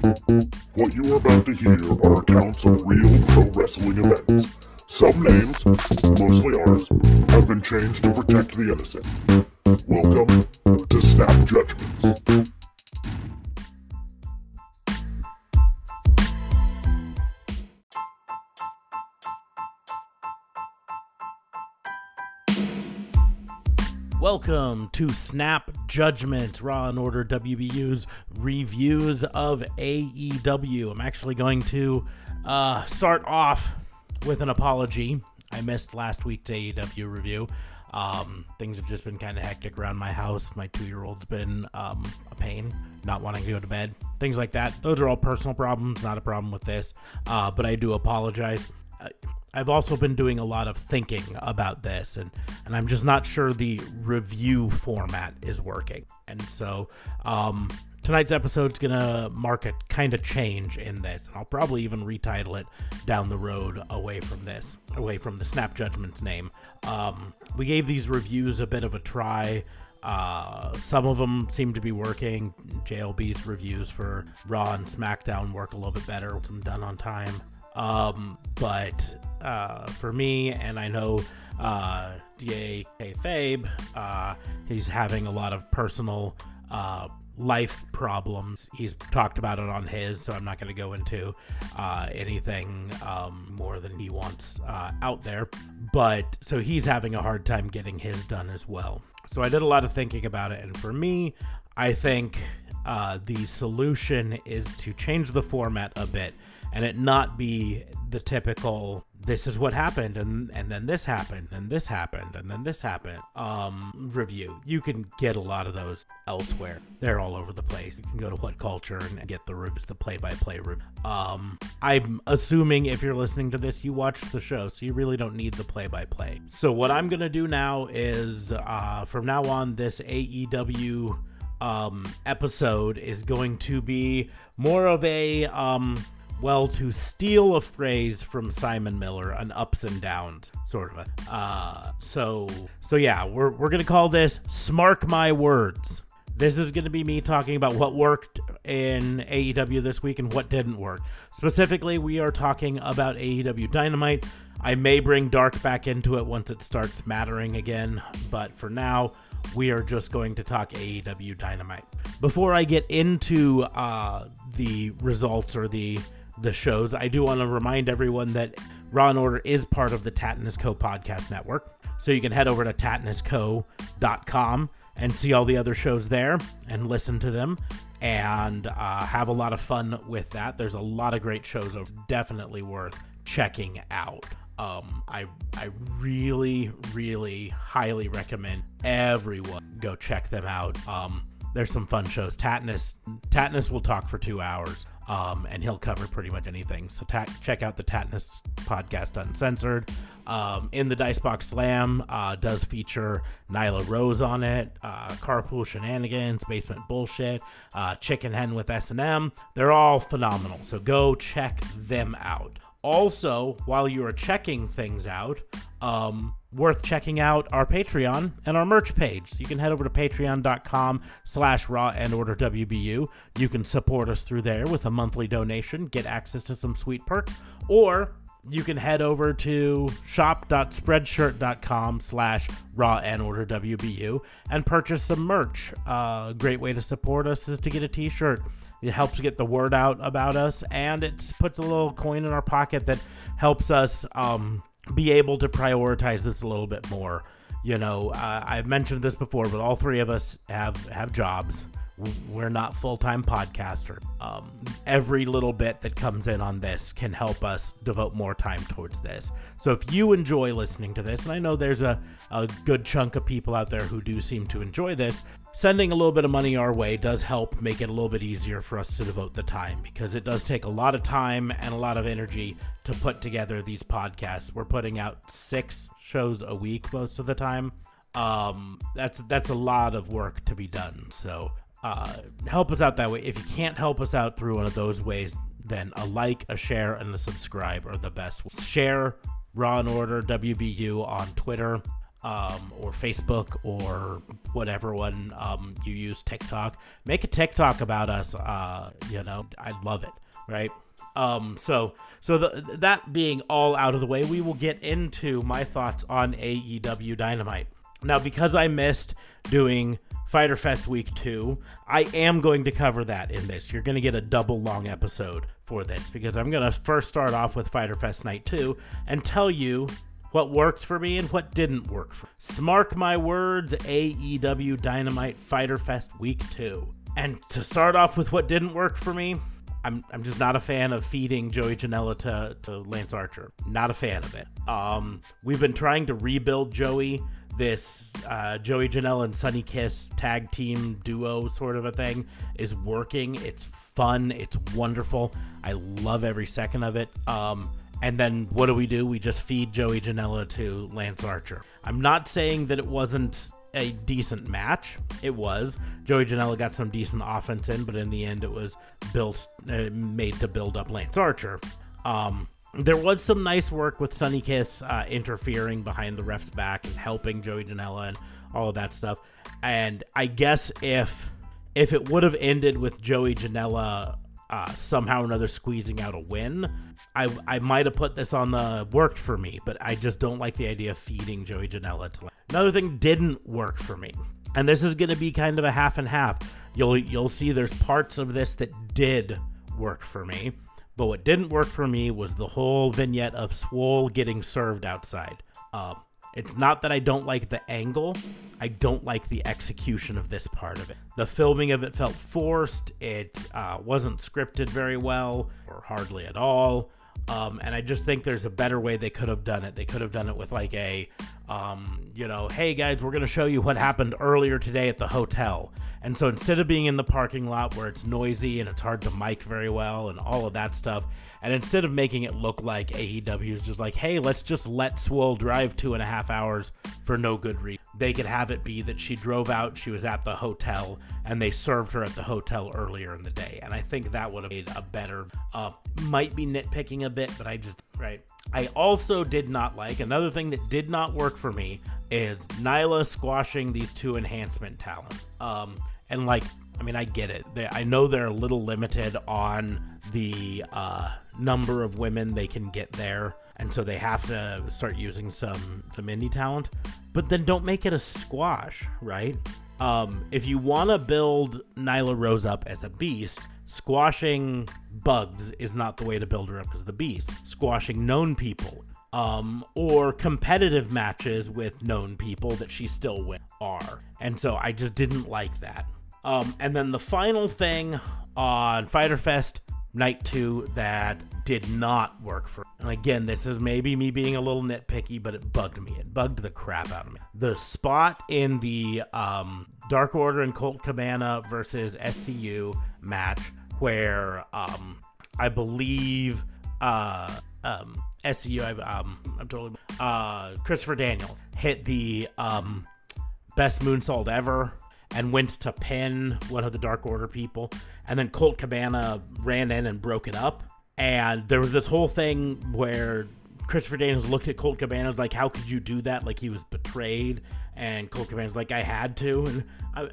What you are about to hear are accounts of real pro wrestling events. Some names, mostly ours, have been changed to protect the innocent. Welcome to Snap Judgments. Welcome to Snap Judgments, Raw and Order WBU's reviews of AEW. I'm actually going to uh, start off with an apology. I missed last week's AEW review. Um, things have just been kind of hectic around my house. My two year old's been um, a pain, not wanting to go to bed, things like that. Those are all personal problems, not a problem with this. Uh, but I do apologize. Uh, I've also been doing a lot of thinking about this, and, and I'm just not sure the review format is working. And so um, tonight's episode is going to mark a kind of change in this. And I'll probably even retitle it down the road away from this, away from the Snap Judgments name. Um, we gave these reviews a bit of a try. Uh, some of them seem to be working. JLB's reviews for Raw and SmackDown work a little bit better. Some done on time. Um, but uh, for me, and I know uh, DA Fabe, uh, he's having a lot of personal uh, life problems. He's talked about it on his, so I'm not going to go into uh, anything um, more than he wants uh, out there. But so he's having a hard time getting his done as well. So I did a lot of thinking about it, and for me, I think uh, the solution is to change the format a bit and it not be the typical this is what happened and and then this happened and this happened and then this happened um review. You can get a lot of those elsewhere. They're all over the place. You can go to WhatCulture and get the reviews the play-by-play review. Um i'm assuming if you're listening to this you watched the show so you really don't need the play-by-play. So what i'm gonna do now is uh from now on this aew um episode is going to be more of a um well, to steal a phrase from Simon Miller, an ups and downs sort of a. Uh, so, so yeah, we're we're gonna call this "Smark My Words." This is going to be me talking about what worked in AEW this week and what didn't work. Specifically, we are talking about AEW Dynamite. I may bring Dark back into it once it starts mattering again, but for now, we are just going to talk AEW Dynamite. Before I get into uh, the results or the the shows, I do want to remind everyone that Raw and Order is part of the Tatnus Co podcast network. So you can head over to tatnusco.com and see all the other shows there and listen to them and uh, have a lot of fun with that. There's a lot of great shows. It's definitely worth checking out. Um, I I really really highly recommend everyone go check them out. Um, there's some fun shows. Tatnus Tatnus will talk for two hours um, and he'll cover pretty much anything. So ta- check out the Tatnus podcast Uncensored. Um, in the Dicebox Slam uh, does feature Nyla Rose on it, uh, Carpool Shenanigans, Basement Bullshit, uh, Chicken Hen with S&M. They're all phenomenal. So go check them out. Also, while you are checking things out, um, worth checking out our Patreon and our merch page. You can head over to patreon.com slash raw and order WBU. You can support us through there with a monthly donation, get access to some sweet perks, or you can head over to shop.spreadshirt.com slash raw and order WBU and purchase some merch. A uh, great way to support us is to get a t-shirt it helps get the word out about us, and it puts a little coin in our pocket that helps us um, be able to prioritize this a little bit more. You know, uh, I've mentioned this before, but all three of us have have jobs. We're not full time podcaster. Um, every little bit that comes in on this can help us devote more time towards this. So if you enjoy listening to this, and I know there's a, a good chunk of people out there who do seem to enjoy this, sending a little bit of money our way does help make it a little bit easier for us to devote the time because it does take a lot of time and a lot of energy to put together these podcasts. We're putting out six shows a week most of the time. Um, that's that's a lot of work to be done. So uh, help us out that way. If you can't help us out through one of those ways, then a like, a share, and a subscribe are the best. Share Raw and Order WBU on Twitter um, or Facebook or whatever one um, you use, TikTok. Make a TikTok about us. Uh, you know, I'd love it, right? Um, so so the, that being all out of the way, we will get into my thoughts on AEW Dynamite. Now, because I missed doing Fighter Fest Week 2, I am going to cover that in this. You're going to get a double long episode for this because I'm going to first start off with Fighter Fest Night 2 and tell you what worked for me and what didn't work for me. Smark my words, AEW Dynamite Fighter Fest Week 2. And to start off with what didn't work for me, I'm, I'm just not a fan of feeding Joey Janela to, to Lance Archer. Not a fan of it. Um, we've been trying to rebuild Joey, this uh, Joey Janela and Sonny Kiss tag team duo sort of a thing is working. It's fun. It's wonderful. I love every second of it. Um, and then what do we do? We just feed Joey Janela to Lance Archer. I'm not saying that it wasn't a decent match. It was. Joey Janela got some decent offense in, but in the end, it was built, uh, made to build up Lance Archer. Um, there was some nice work with Sonny Kiss uh, interfering behind the ref's back and helping Joey Janela and all of that stuff. And I guess if if it would have ended with Joey Janela uh, somehow or another squeezing out a win, I I might have put this on the worked for me. But I just don't like the idea of feeding Joey Janela to. Another thing didn't work for me, and this is going to be kind of a half and half. You'll you'll see there's parts of this that did work for me but what didn't work for me was the whole vignette of Swole getting served outside. Uh, it's not that I don't like the angle, I don't like the execution of this part of it. The filming of it felt forced, it uh, wasn't scripted very well, or hardly at all. Um, and I just think there's a better way they could have done it. They could have done it with like a, um, you know, hey guys, we're going to show you what happened earlier today at the hotel. And so instead of being in the parking lot where it's noisy and it's hard to mic very well and all of that stuff, and instead of making it look like AEW is just like, hey, let's just let Swole drive two and a half hours for no good reason, they could have it be that she drove out, she was at the hotel, and they served her at the hotel earlier in the day. And I think that would have made a better, uh, might be nitpicking a bit, but I just, right. I also did not like, another thing that did not work for me is Nyla squashing these two enhancement talent. Um, and like, I mean, I get it. They, I know they're a little limited on the uh, number of women they can get there, and so they have to start using some some indie talent. But then don't make it a squash, right? Um, if you want to build Nyla Rose up as a beast, squashing bugs is not the way to build her up as the beast. Squashing known people um, or competitive matches with known people that she still win are. And so I just didn't like that. Um, and then the final thing on Fighter Fest Night 2 that did not work for and again this is maybe me being a little nitpicky but it bugged me. It bugged the crap out of me. The spot in the um, dark order and colt cabana versus scu match where um, i believe uh, um, SCU, I, um, I'm totally, uh, Christopher Daniels hit the, um, best moonsault ever and went to pin one of the Dark Order people. And then Colt Cabana ran in and broke it up. And there was this whole thing where Christopher Daniels looked at Colt Cabana and was like, How could you do that? Like he was betrayed. And Colt Cabana's like, I had to. And I,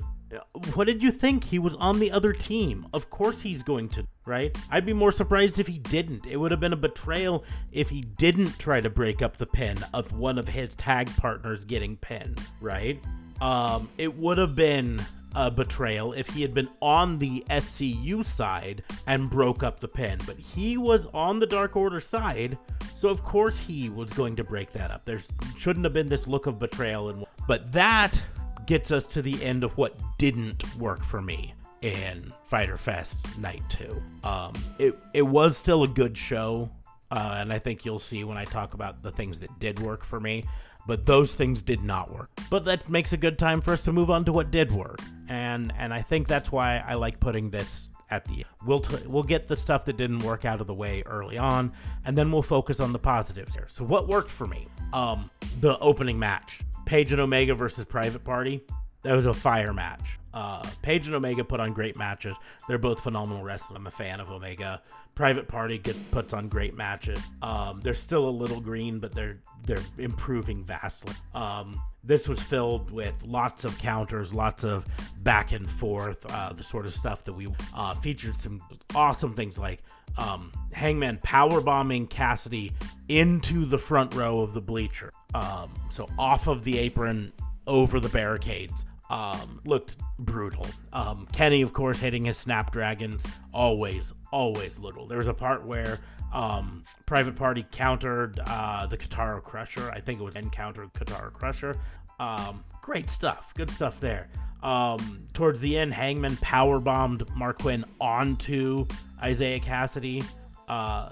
what did you think? He was on the other team. Of course he's going to, right? I'd be more surprised if he didn't. It would have been a betrayal if he didn't try to break up the pin of one of his tag partners getting pinned, right? Um, it would have been a betrayal if he had been on the SCU side and broke up the pen, but he was on the Dark Order side, so of course he was going to break that up. There shouldn't have been this look of betrayal, and but that gets us to the end of what didn't work for me in Fighter Fest Night Two. Um, it it was still a good show, uh, and I think you'll see when I talk about the things that did work for me but those things did not work. But that makes a good time for us to move on to what did work, and and I think that's why I like putting this at the end. We'll t- we'll get the stuff that didn't work out of the way early on, and then we'll focus on the positives here. So what worked for me? Um, the opening match, Page and Omega versus Private Party. That was a fire match. Uh, Page and Omega put on great matches. They're both phenomenal wrestlers. I'm a fan of Omega. Private Party get, puts on great matches. Um, they're still a little green, but they're they're improving vastly. Um, this was filled with lots of counters, lots of back and forth, uh, the sort of stuff that we uh, featured some awesome things like um, Hangman power bombing Kassidy into the front row of the bleacher. Um, so off of the apron, over the barricades. Um, looked brutal. Um, Kenny, of course, hitting his snapdragons. Always, always little. There was a part where um, Private Party countered uh, the Kotaro Krusher. I think it was encountered Kotaro Krusher. Um, great stuff. Good stuff there. Um, towards the end, Hangman power bombed Marq onto Isiah Kassidy. Uh,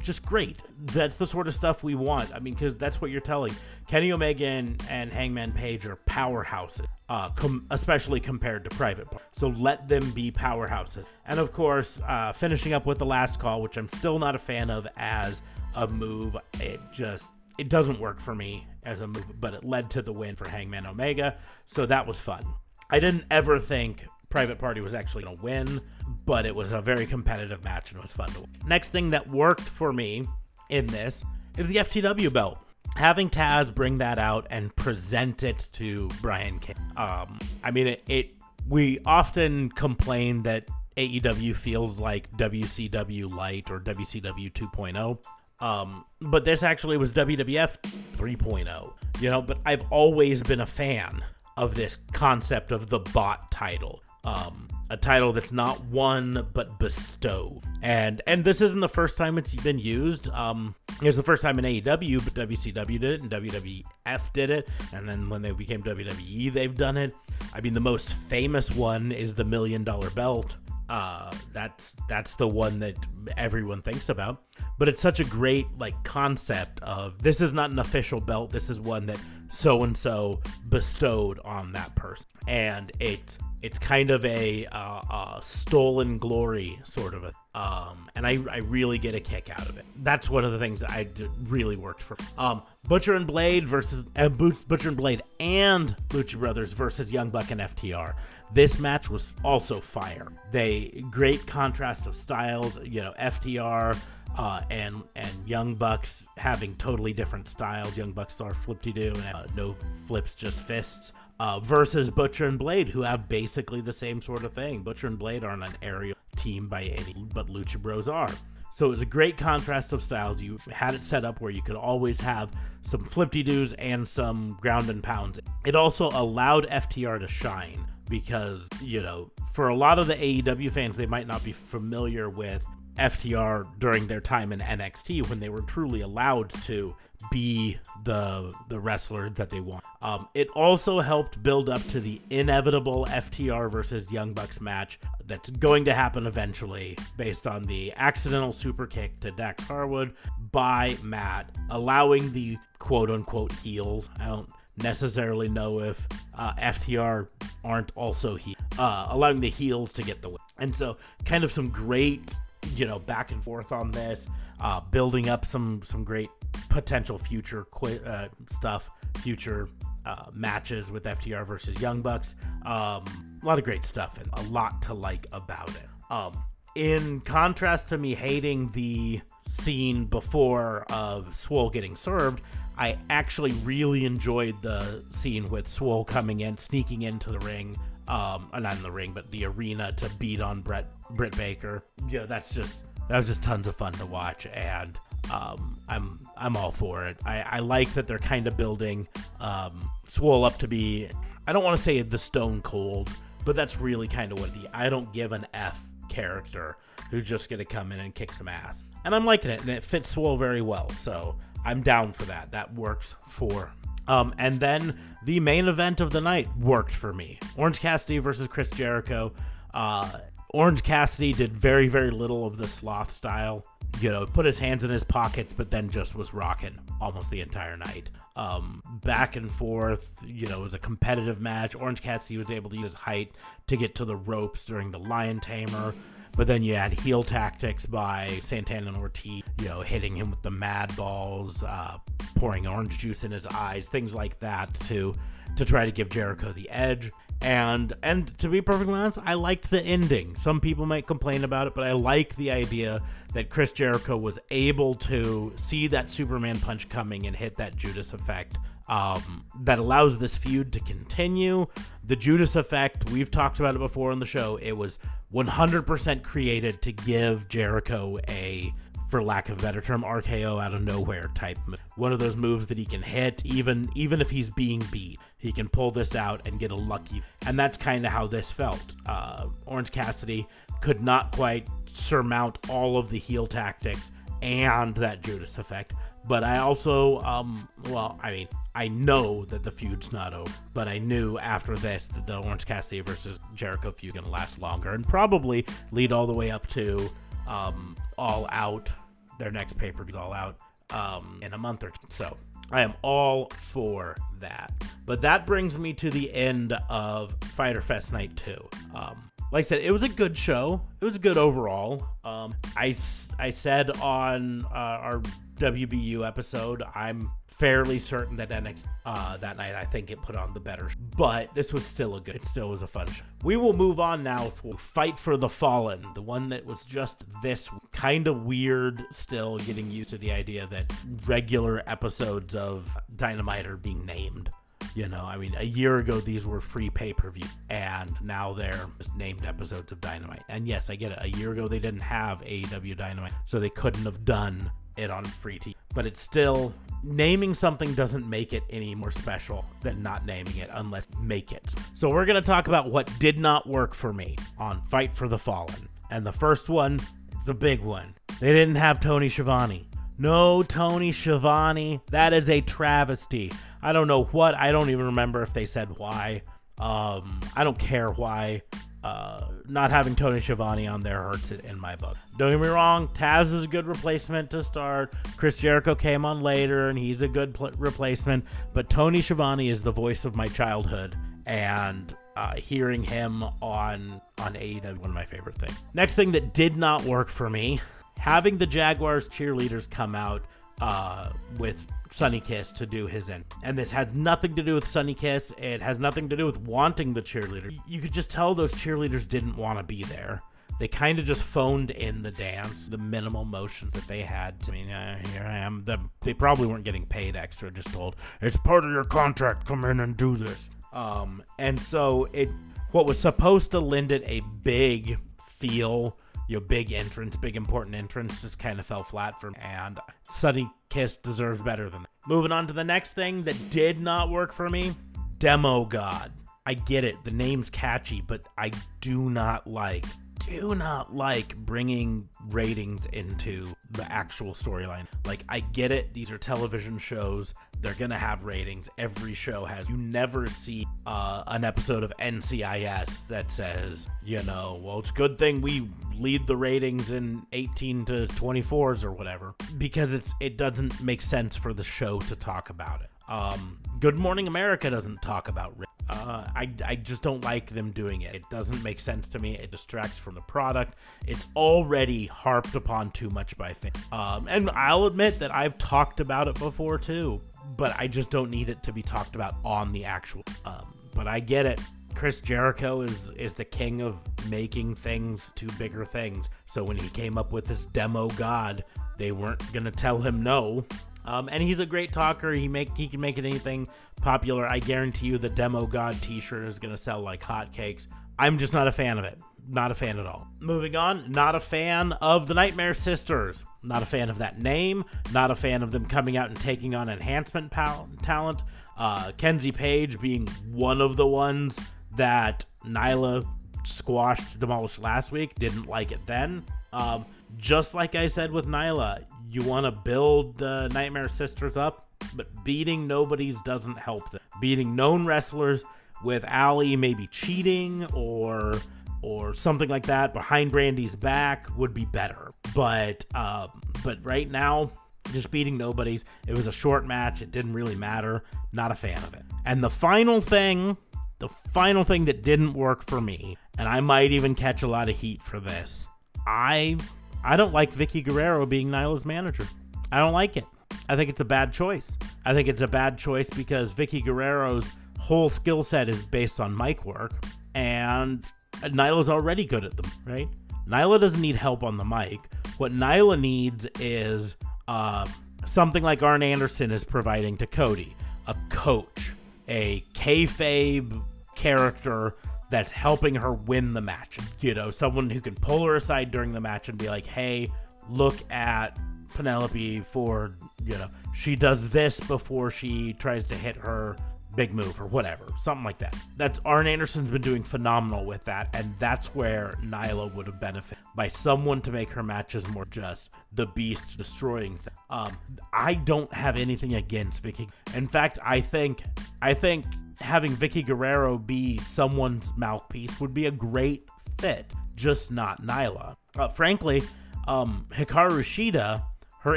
just great. That's the sort of stuff we want. I mean, because that's what you're telling. Kenny Omega and, and Hangman Page are powerhouses, uh, com- especially compared to Private Party. So let them be powerhouses. And of course, uh, finishing up with the last call, which I'm still not a fan of as a move. It just it doesn't work for me as a move, but it led to the win for Hangman Omega. So that was fun. I didn't ever think Private Party was actually going to win, but it was a very competitive match and it was fun to watch. Next thing that worked for me in this is the FTW belt having Taz bring that out and present it to Brian Cage. Um, I mean, it, it. We often complain that AEW feels like WCW Light or WCW 2.0. Um, but this actually was WWF 3.0, you know. But I've always been a fan of this concept of the bot title. Um, a title that's not won but bestowed. And and this isn't the first time it's been used. Um, it was the first time in AEW, but WCW did it and WWF did it, and then when they became WWE, they've done it. I mean, the most famous one is the Million Dollar Belt. Uh, that's that's the one that everyone thinks about. But it's such a great like concept of this is not an official belt. This is one that so and so bestowed on that person, and it it's kind of a, uh, a stolen glory sort of a um, and I, I really get a kick out of it. That's one of the things that I did, really worked for. Um, Butcher and Blade versus uh, Butcher and Blade and Lucha Brothers versus Young Buck and FTR. This match was also fire. They great contrast of styles. You know, FTR uh, and and Young Bucks having totally different styles. Young Bucks are flip doo and uh, no flips, just fists uh, versus Butcher and Blade, who have basically the same sort of thing. Butcher and Blade aren't an aerial team by any, but Lucha Bros are. So it was a great contrast of styles. You had it set up where you could always have some flipty doos and some ground and pounds. It also allowed FTR to shine because, you know, for a lot of the AEW fans, they might not be familiar with FTR during their time in NXT when they were truly allowed to be the the wrestler that they want. Um, it also helped build up to the inevitable FTR versus Young Bucks match that's going to happen eventually, based on the accidental super kick to Dax Harwood by Matt, allowing the quote unquote heels. I don't necessarily know if uh, FTR aren't also he uh, allowing the heels to get the win. And so, kind of some great you know back and forth on this, uh, building up some some great potential future qu- uh, stuff, future uh, matches with FTR versus Young Bucks. Um, a lot of great stuff and a lot to like about it. Um, in contrast to me hating the scene before of Swole getting served, I actually really enjoyed the scene with Swole coming in, sneaking into the ring, um, not in the ring, but the arena to beat on Brett Britt Baker. Yeah, that's just that was just tons of fun to watch, and um, I'm I'm all for it. I, I like that they're kind of building um, Swole up to be. I don't want to say the Stone Cold, but that's really kind of what the I don't give an F character who's just gonna come in and kick some ass, and I'm liking it, and it fits Swole very well. So I'm down for that. That works for um, and then the main event of the night worked for me Orange Cassidy versus Chris Jericho. Uh, Orange Cassidy did very, very little of the sloth style. You know, put his hands in his pockets, but then just was rocking almost the entire night. Um, back and forth, you know, it was a competitive match. Orange Cassidy was able to use his height to get to the ropes during the Lion Tamer. But then you had heel tactics by Santana and Ortiz, you know, hitting him with the mad balls, uh, pouring orange juice in his eyes, things like that to to try to give Jericho the edge. And and to be perfectly honest, I liked the ending. Some people might complain about it, but I like the idea that Chris Jericho was able to see that Superman punch coming and hit that Judas effect um, that allows this feud to continue. The Judas effect, we've talked about it before on the show. It was 100% created to give Jericho a, for lack of a better term, RKO out of nowhere type. One of those moves that he can hit, even even if he's being beat, he can pull this out and get a lucky. And that's kind of how this felt. Uh, Orange Cassidy could not quite surmount all of the heel tactics and that Judas effect. But I also, um, well, I mean, I know that the feud's not over, but I knew after this that the Orange Cassidy versus Jericho feud gonna last longer and probably lead all the way up to um, All Out, their next pay per view, All Out, um, in a month or. So I am all for that. But that brings me to the end of Fighter Fest Night 2. Um, like I said, it was a good show. It was good overall. Um, I, I said on uh, our WBU episode, I'm fairly certain that NXT uh, that night, I think it put on the better. Sh- but this was still a good. It still was a fun show. We will move on now to Fight for the Fallen, the one that was just this kind of weird. Still getting used to the idea that regular episodes of Dynamite are being named. You know, I mean, a year ago these were free pay per view, and now they're just named episodes of Dynamite. And yes, I get it. A year ago they didn't have AEW Dynamite, so they couldn't have done it on free TV. But it's still naming something doesn't make it any more special than not naming it unless make it. So we're going to talk about what did not work for me on Fight for the Fallen. And the first one is a big one. They didn't have Tony Schiavone. No Tony Schiavone. That is a travesty. I don't know what. I don't even remember if they said why. Um, I don't care why. Uh, not having Tony Schiavone on there hurts it in my book. Don't get me wrong, Taz is a good replacement to start. Chris Jericho came on later, and he's a good pl- replacement. But Tony Schiavone is the voice of my childhood, and uh, hearing him on on AEW one of my favorite things. Next thing that did not work for me, having the Jaguars cheerleaders come out uh, with Sonny Kiss to do his end. And this has nothing to do with Sonny Kiss. It has nothing to do with wanting the cheerleader. You could just tell those cheerleaders didn't want to be there. They kind of just phoned in the dance, the minimal motions that they had. I mean, uh, here I am. The, they probably weren't getting paid extra, just told, it's part of your contract, come in and do this. Um, and so it, what was supposed to lend it a big feel your big entrance, big important entrance, just kind of fell flat for me. And Sonny Kiss deserves better than that. Moving on to the next thing that did not work for me Demo God. I get it, the name's catchy, but I do not like, do not like bringing ratings into the actual storyline. Like, I get it, these are television shows, they're gonna have ratings. Every show has. You never see uh, an episode of NCIS that says, you know, well, it's a good thing we lead the ratings in 18 to 24s or whatever, because it's it doesn't make sense for the show to talk about it. Um, Good Morning America doesn't talk about. Uh, I, I just don't like them doing it. It doesn't make sense to me. It distracts from the product. It's already harped upon too much by things. Um, and I'll admit that I've talked about it before too, but I just don't need it to be talked about on the actual. Um, but I get it. Chris Jericho is is the king of making things to bigger things. So when he came up with this demo god, they weren't gonna tell him no. Um, and he's a great talker. He make he can make anything popular. I guarantee you, the Demo God T-shirt is gonna sell like hotcakes. I'm just not a fan of it. Not a fan at all. Moving on, not a fan of the Nightmare Sisters. Not a fan of that name. Not a fan of them coming out and taking on enhancement pal- talent. Uh, Kenzie Paige being one of the ones that Nyla squashed, demolished last week. Didn't like it then. Um, just like I said with Nyla, you want to build the Nightmare Sisters up, but beating nobodies doesn't help them. Beating known wrestlers with Allie maybe cheating or or something like that behind Brandi's back would be better. But um, but right now, just beating nobodies. It was a short match. It didn't really matter. Not a fan of it. And the final thing, the final thing that didn't work for me, and I might even catch a lot of heat for this. I I don't like Vickie Guerrero being Nyla's manager. I don't like it. I think it's a bad choice. I think it's a bad choice because Vickie Guerrero's whole skill set is based on mic work, and Nyla's already good at them, right? Nyla doesn't need help on the mic. What Nyla needs is uh, something like Arn Anderson is providing to Cody a coach, a kayfabe character that's helping her win the match. You know, someone who can pull her aside during the match and be like, hey, look at Penelope for, you know, she does this before she tries to hit her big move or whatever, something like that. That's Arn Anderson's been doing phenomenal with that, and that's where Nyla would have benefited by someone to make her matches more just the beast destroying thing. Um, I don't have anything against Vickie. In fact, I think I think having Vickie Guerrero be someone's mouthpiece would be a great fit, just not Nyla. Uh, frankly, um, Hikaru Shida, her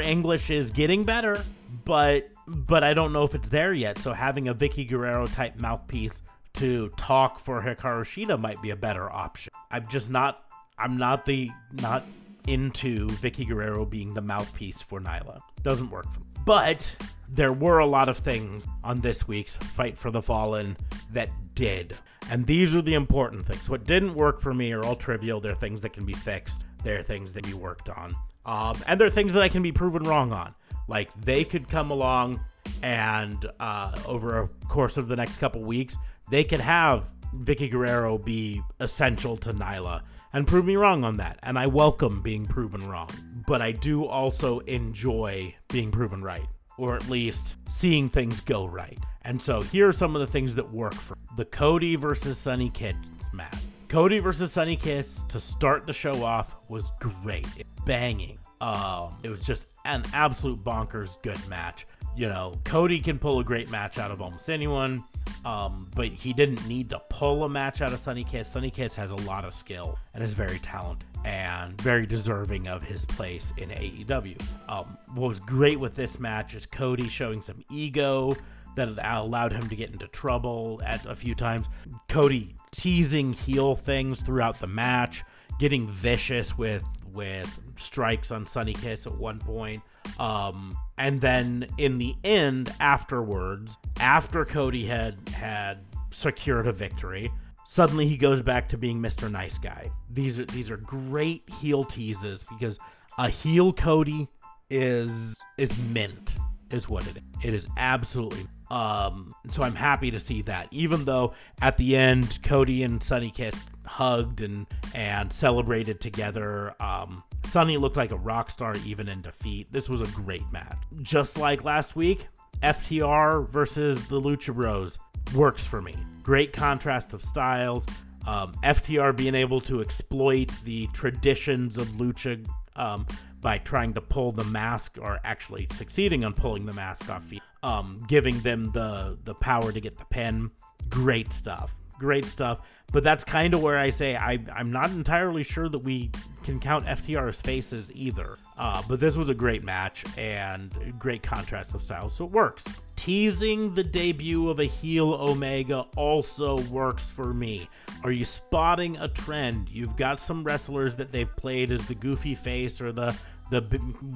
English is getting better, but but I don't know if it's there yet. So having a Vickie Guerrero type mouthpiece to talk for Hikaru Shida might be a better option. I'm just not I'm not the not into Vickie Guerrero being the mouthpiece for Nyla. Doesn't work for me. But there were a lot of things on this week's Fight for the Fallen that did. And these are the important things. What didn't work for me are all trivial. They're things that can be fixed. They're things that we worked on. Um, and they're things that I can be proven wrong on. Like they could come along and uh, over a course of the next couple weeks, they could have Vickie Guerrero be essential to Nyla and prove me wrong on that. And I welcome being proven wrong. But I do also enjoy being proven right, or at least seeing things go right. And so here are some of the things that work for the Cody versus Sonny Kiss match. Cody versus Sonny Kiss to start the show off was great. Banging. Um, it was just an absolute bonkers good match. You know, Cody can pull a great match out of almost anyone, um, but he didn't need to pull a match out of Sonny Kiss. Sonny Kiss has a lot of skill and is very talented and very deserving of his place in AEW. Um, what was great with this match is Cody showing some ego that allowed him to get into trouble at a few times. Cody teasing heel things throughout the match, getting vicious with with strikes on Sonny Kiss at one point. Um, and then in the end, afterwards, after Cody had had secured a victory, suddenly he goes back to being Mr. Nice Guy. These are these are great heel teases because a heel Cody is is mint is what it is. It is absolutely um so I'm happy to see that. Even though at the end Cody and Sonny Kiss hugged and and celebrated together. Um, Sonny looked like a rock star even in defeat. This was a great match. Just like last week, FTR versus the Lucha Bros works for me. Great contrast of styles. Um, FTR being able to exploit the traditions of Lucha um, by trying to pull the mask, or actually succeeding on pulling the mask off, um, giving them the the power to get the pen great stuff. Great stuff. But that's kind of where I say I, I'm not entirely sure that we can count FTR's faces either. Uh, but this was a great match and great contrast of styles, so it works. Teasing the debut of a heel Omega also works for me. Are you spotting a trend? You've got some wrestlers that they've played as the goofy face or the the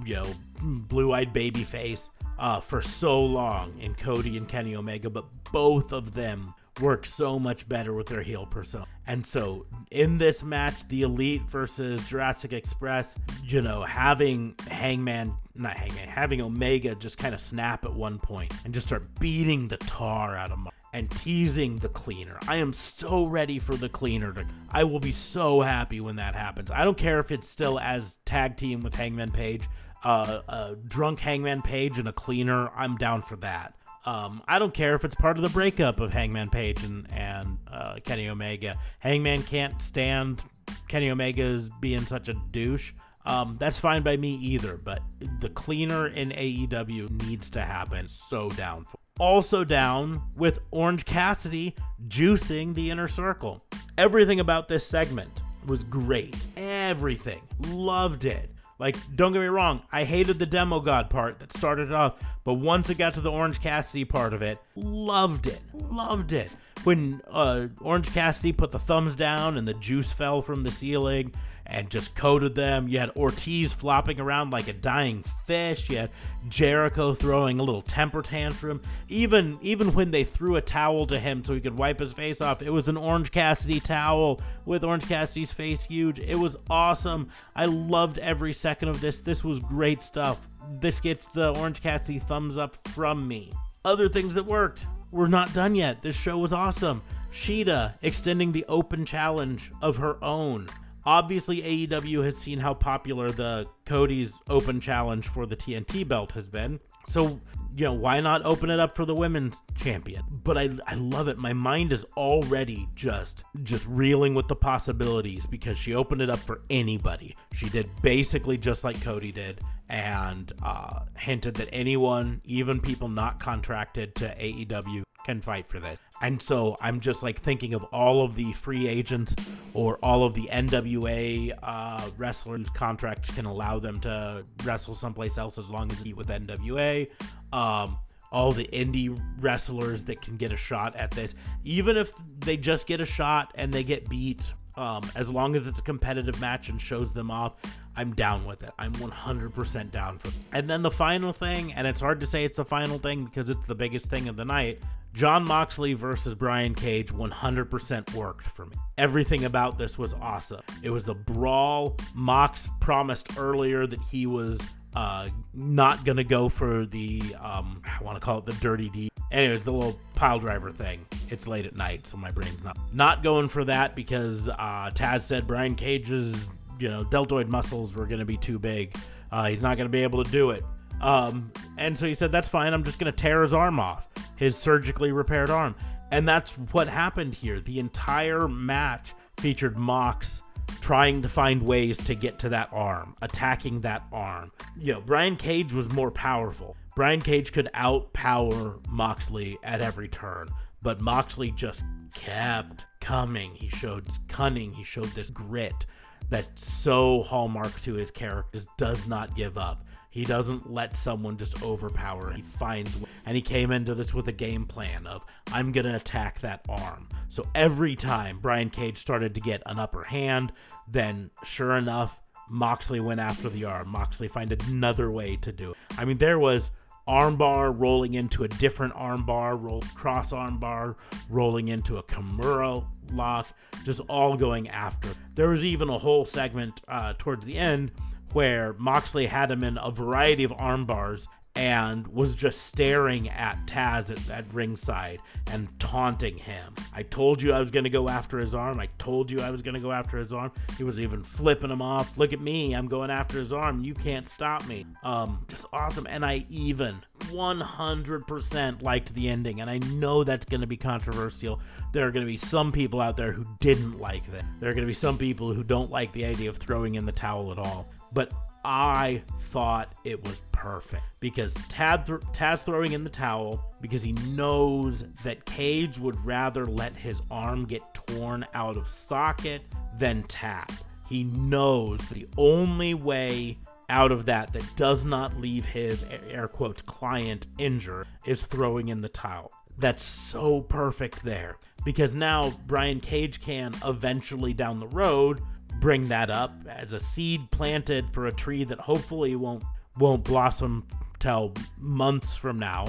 you know blue-eyed baby face uh, for so long in Cody and Kenny Omega, but both of them work so much better with their heel persona. And so in this match, the Elite versus Jurassic Express, you know, having Hangman, not Hangman, having Omega just kind of snap at one point and just start beating the tar out of him and teasing the cleaner. I am so ready for the cleaner to I will be so happy when that happens. I don't care if it's still as tag team with Hangman Page, uh, a drunk Hangman Page and a cleaner. I'm down for that. Um, I don't care if it's part of the breakup of Hangman Page and and uh, Kenny Omega. Hangman can't stand Kenny Omega's being such a douche. Um, that's fine by me either. But the cleaner in AEW needs to happen. So down for. Also down with Orange Cassidy juicing the inner circle. Everything about this segment was great. Everything. Loved it. Like, don't get me wrong, I hated the demo god part that started off, but once it got to the Orange Cassidy part of it, loved it. Loved it. When uh, Orange Cassidy put the thumbs down and the juice fell from the ceiling, and just coated them. You had Ortiz flopping around like a dying fish. You had Jericho throwing a little temper tantrum. Even even when they threw a towel to him so he could wipe his face off, it was an Orange Cassidy towel with Orange Cassidy's face huge. It was awesome. I loved every second of this. This was great stuff. This gets the Orange Cassidy thumbs up from me. Other things that worked. We're not done yet. This show was awesome. Shida extending the open challenge of her own. Obviously, AEW has seen how popular the Cody's open challenge for the TNT belt has been. So, you know, why not open it up for the women's champion? But I, I love it. My mind is already just just reeling with the possibilities because she opened it up for anybody. She did basically just like Cody did and uh, hinted that anyone, even people not contracted to AEW, can fight for this. And so I'm just like thinking of all of the free agents or all of the NWA uh, wrestlers contracts can allow them to wrestle someplace else as long as they with NWA. Um, all the indie wrestlers that can get a shot at this, even if they just get a shot and they get beat, um, as long as it's a competitive match and shows them off, I'm down with it. I'm 100% down for it. And then the final thing, and it's hard to say it's the final thing because it's the biggest thing of the night. Jon Moxley versus Brian Cage 100% worked for me. Everything about this was awesome. It was a brawl. Mox promised earlier that he was uh, not gonna go for the um, I want to call it the dirty D. Anyways, the little pile driver thing. It's late at night, so my brain's not not going for that because uh, Taz said Brian Cage's you know deltoid muscles were gonna be too big. Uh, he's not gonna be able to do it. Um, and so he said that's fine. I'm just gonna tear his arm off, his surgically repaired arm, and that's what happened here. The entire match featured Mox trying to find ways to get to that arm, attacking that arm. You know, Brian Cage was more powerful. Brian Cage could outpower Moxley at every turn, but Moxley just kept coming. He showed cunning, he showed this grit that's so hallmark to his character, does not give up. He doesn't let someone just overpower. He finds, and he came into this with a game plan of, I'm going to attack that arm. So every time Brian Cage started to get an upper hand, then sure enough, Moxley went after the arm. Moxley find another way to do it. I mean, there was armbar rolling into a different armbar, roll cross armbar rolling into a Kimura lock, just all going after. There was even a whole segment uh, towards the end where Moxley had him in a variety of arm bars and was just staring at Taz at, at ringside and taunting him. I told you I was going to go after his arm. I told you I was going to go after his arm. He was even flipping him off. Look at me. I'm going after his arm. You can't stop me. Um, just awesome. And I even 100% liked the ending. And I know that's going to be controversial. There are going to be some people out there who didn't like that. There are going to be some people who don't like the idea of throwing in the towel at all but I thought it was perfect because Tad th- throwing in the towel because he knows that Cage would rather let his arm get torn out of socket than tap. He knows the only way out of that that does not leave his air quotes client injured is throwing in the towel. That's so perfect there because now Brian Cage can eventually down the road bring that up as a seed planted for a tree that hopefully won't won't blossom till months from now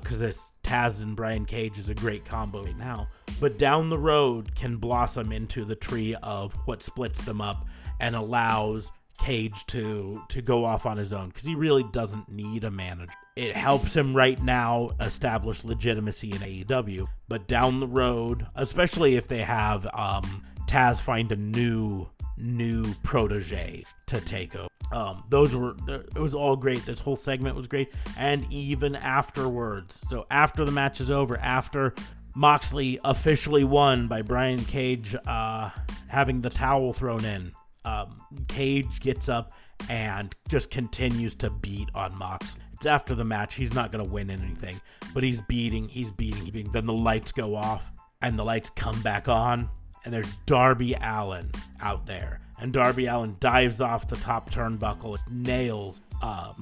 because uh, this Taz and Brian Cage is a great combo right now. But down the road can blossom into the tree of what splits them up and allows Cage to to go off on his own because he really doesn't need a manager. It helps him right now establish legitimacy in AEW, but down the road, especially if they have um, Taz find a new new protege to take over. Um, those were it was all great. This whole segment was great, and even afterwards. So after the match is over, after Moxley officially won by Brian Cage uh, having the towel thrown in, um, Cage gets up and just continues to beat on Mox. It's after the match. He's not going to win anything, but he's beating, he's beating, he's beating. Then the lights go off and the lights come back on and there's Darby Allin out there. And Darby Allin dives off the top turnbuckle, nails uh,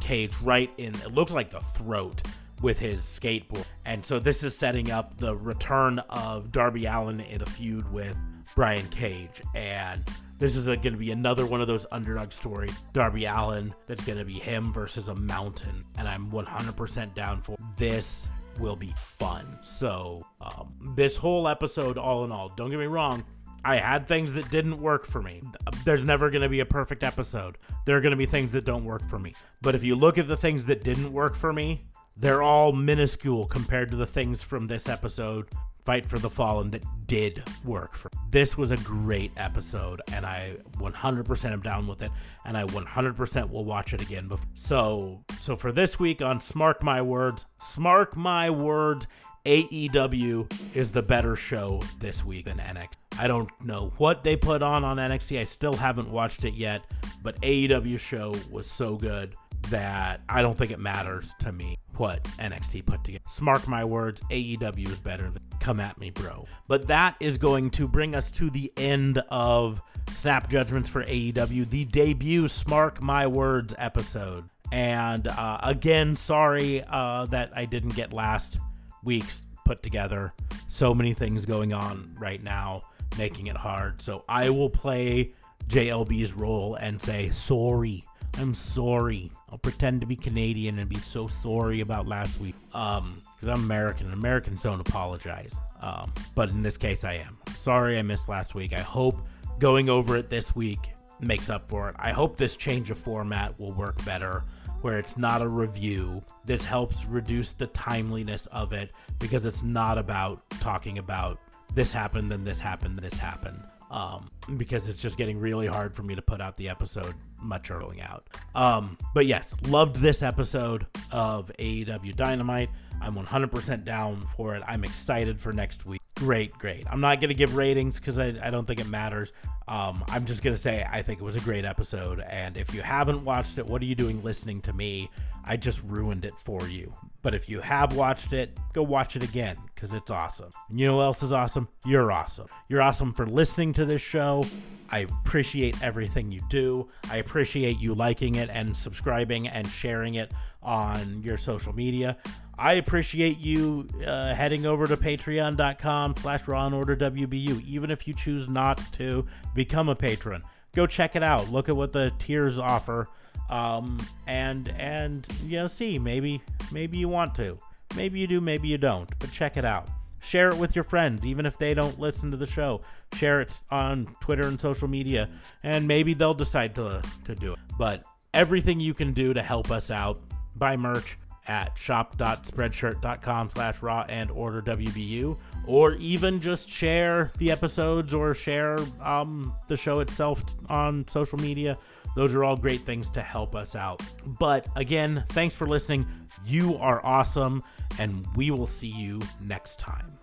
Cage right in, it looks like the throat with his skateboard. And so this is setting up the return of Darby Allin in the feud with Brian Cage. And This is going to be another one of those underdog stories. Darby Allin that's going to be him versus a mountain. And I'm 100% down for this will be fun. So, um, this whole episode, all in all, don't get me wrong, I had things that didn't work for me. There's never going to be a perfect episode. There are going to be things that don't work for me. But if you look at the things that didn't work for me, they're all minuscule compared to the things from this episode Fight for the Fallen that did work for. This was a great episode, and I 100% am down with it, and I 100% will watch it again. Before. So, so for this week on Smark My Words, Smark My Words, AEW is the better show this week than NXT. I don't know what they put on on NXT. I still haven't watched it yet, but AEW show was so good that I don't think it matters to me what NXT put together. Smark my words, AEW is better than come at me, bro. But that is going to bring us to the end of Snap Judgments for AEW, the debut Smark My Words episode. And uh, again, sorry uh, that I didn't get last week's put together. So many things going on right now, making it hard. So I will play JLB's role and say sorry I'm sorry. I'll pretend to be Canadian and be so sorry about last week. Um, because I'm American and Americans don't apologize. Um, but in this case, I am. Sorry I missed last week. I hope going over it this week makes up for it. I hope this change of format will work better where it's not a review. This helps reduce the timeliness of it because it's not about talking about this happened, then this happened, this happened um, because it's just getting really hard for me to put out the episode much early out. Um, but yes, loved this episode of AEW Dynamite. I'm 100% down for it. I'm excited for next week. Great, great. I'm not going to give ratings because I, I, don't think it matters. Um, I'm just going to say I think it was a great episode. And if you haven't watched it, what are you doing listening to me? I just ruined it for you. But if you have watched it, go watch it again because it's awesome. And you know what else is awesome? You're awesome. You're awesome for listening to this show. I appreciate everything you do. I appreciate you liking it and subscribing and sharing it on your social media. I appreciate you uh, heading over to patreon.com slash raw and order WBU, even if you choose not to become a patron. Go check it out. Look at what the tiers offer um, and and you know see maybe maybe you want to. Maybe you do maybe you don't but check it out. Share it with your friends even if they don't listen to the show. Share it on twitter and social media and maybe they'll decide to to do it. But everything you can do to help us out buy merch at shop.spreadshirt.com slash raw and order wbu or even just share the episodes or share um, the show itself on social media those are all great things to help us out. But again, thanks for listening. You are awesome, and we will see you next time.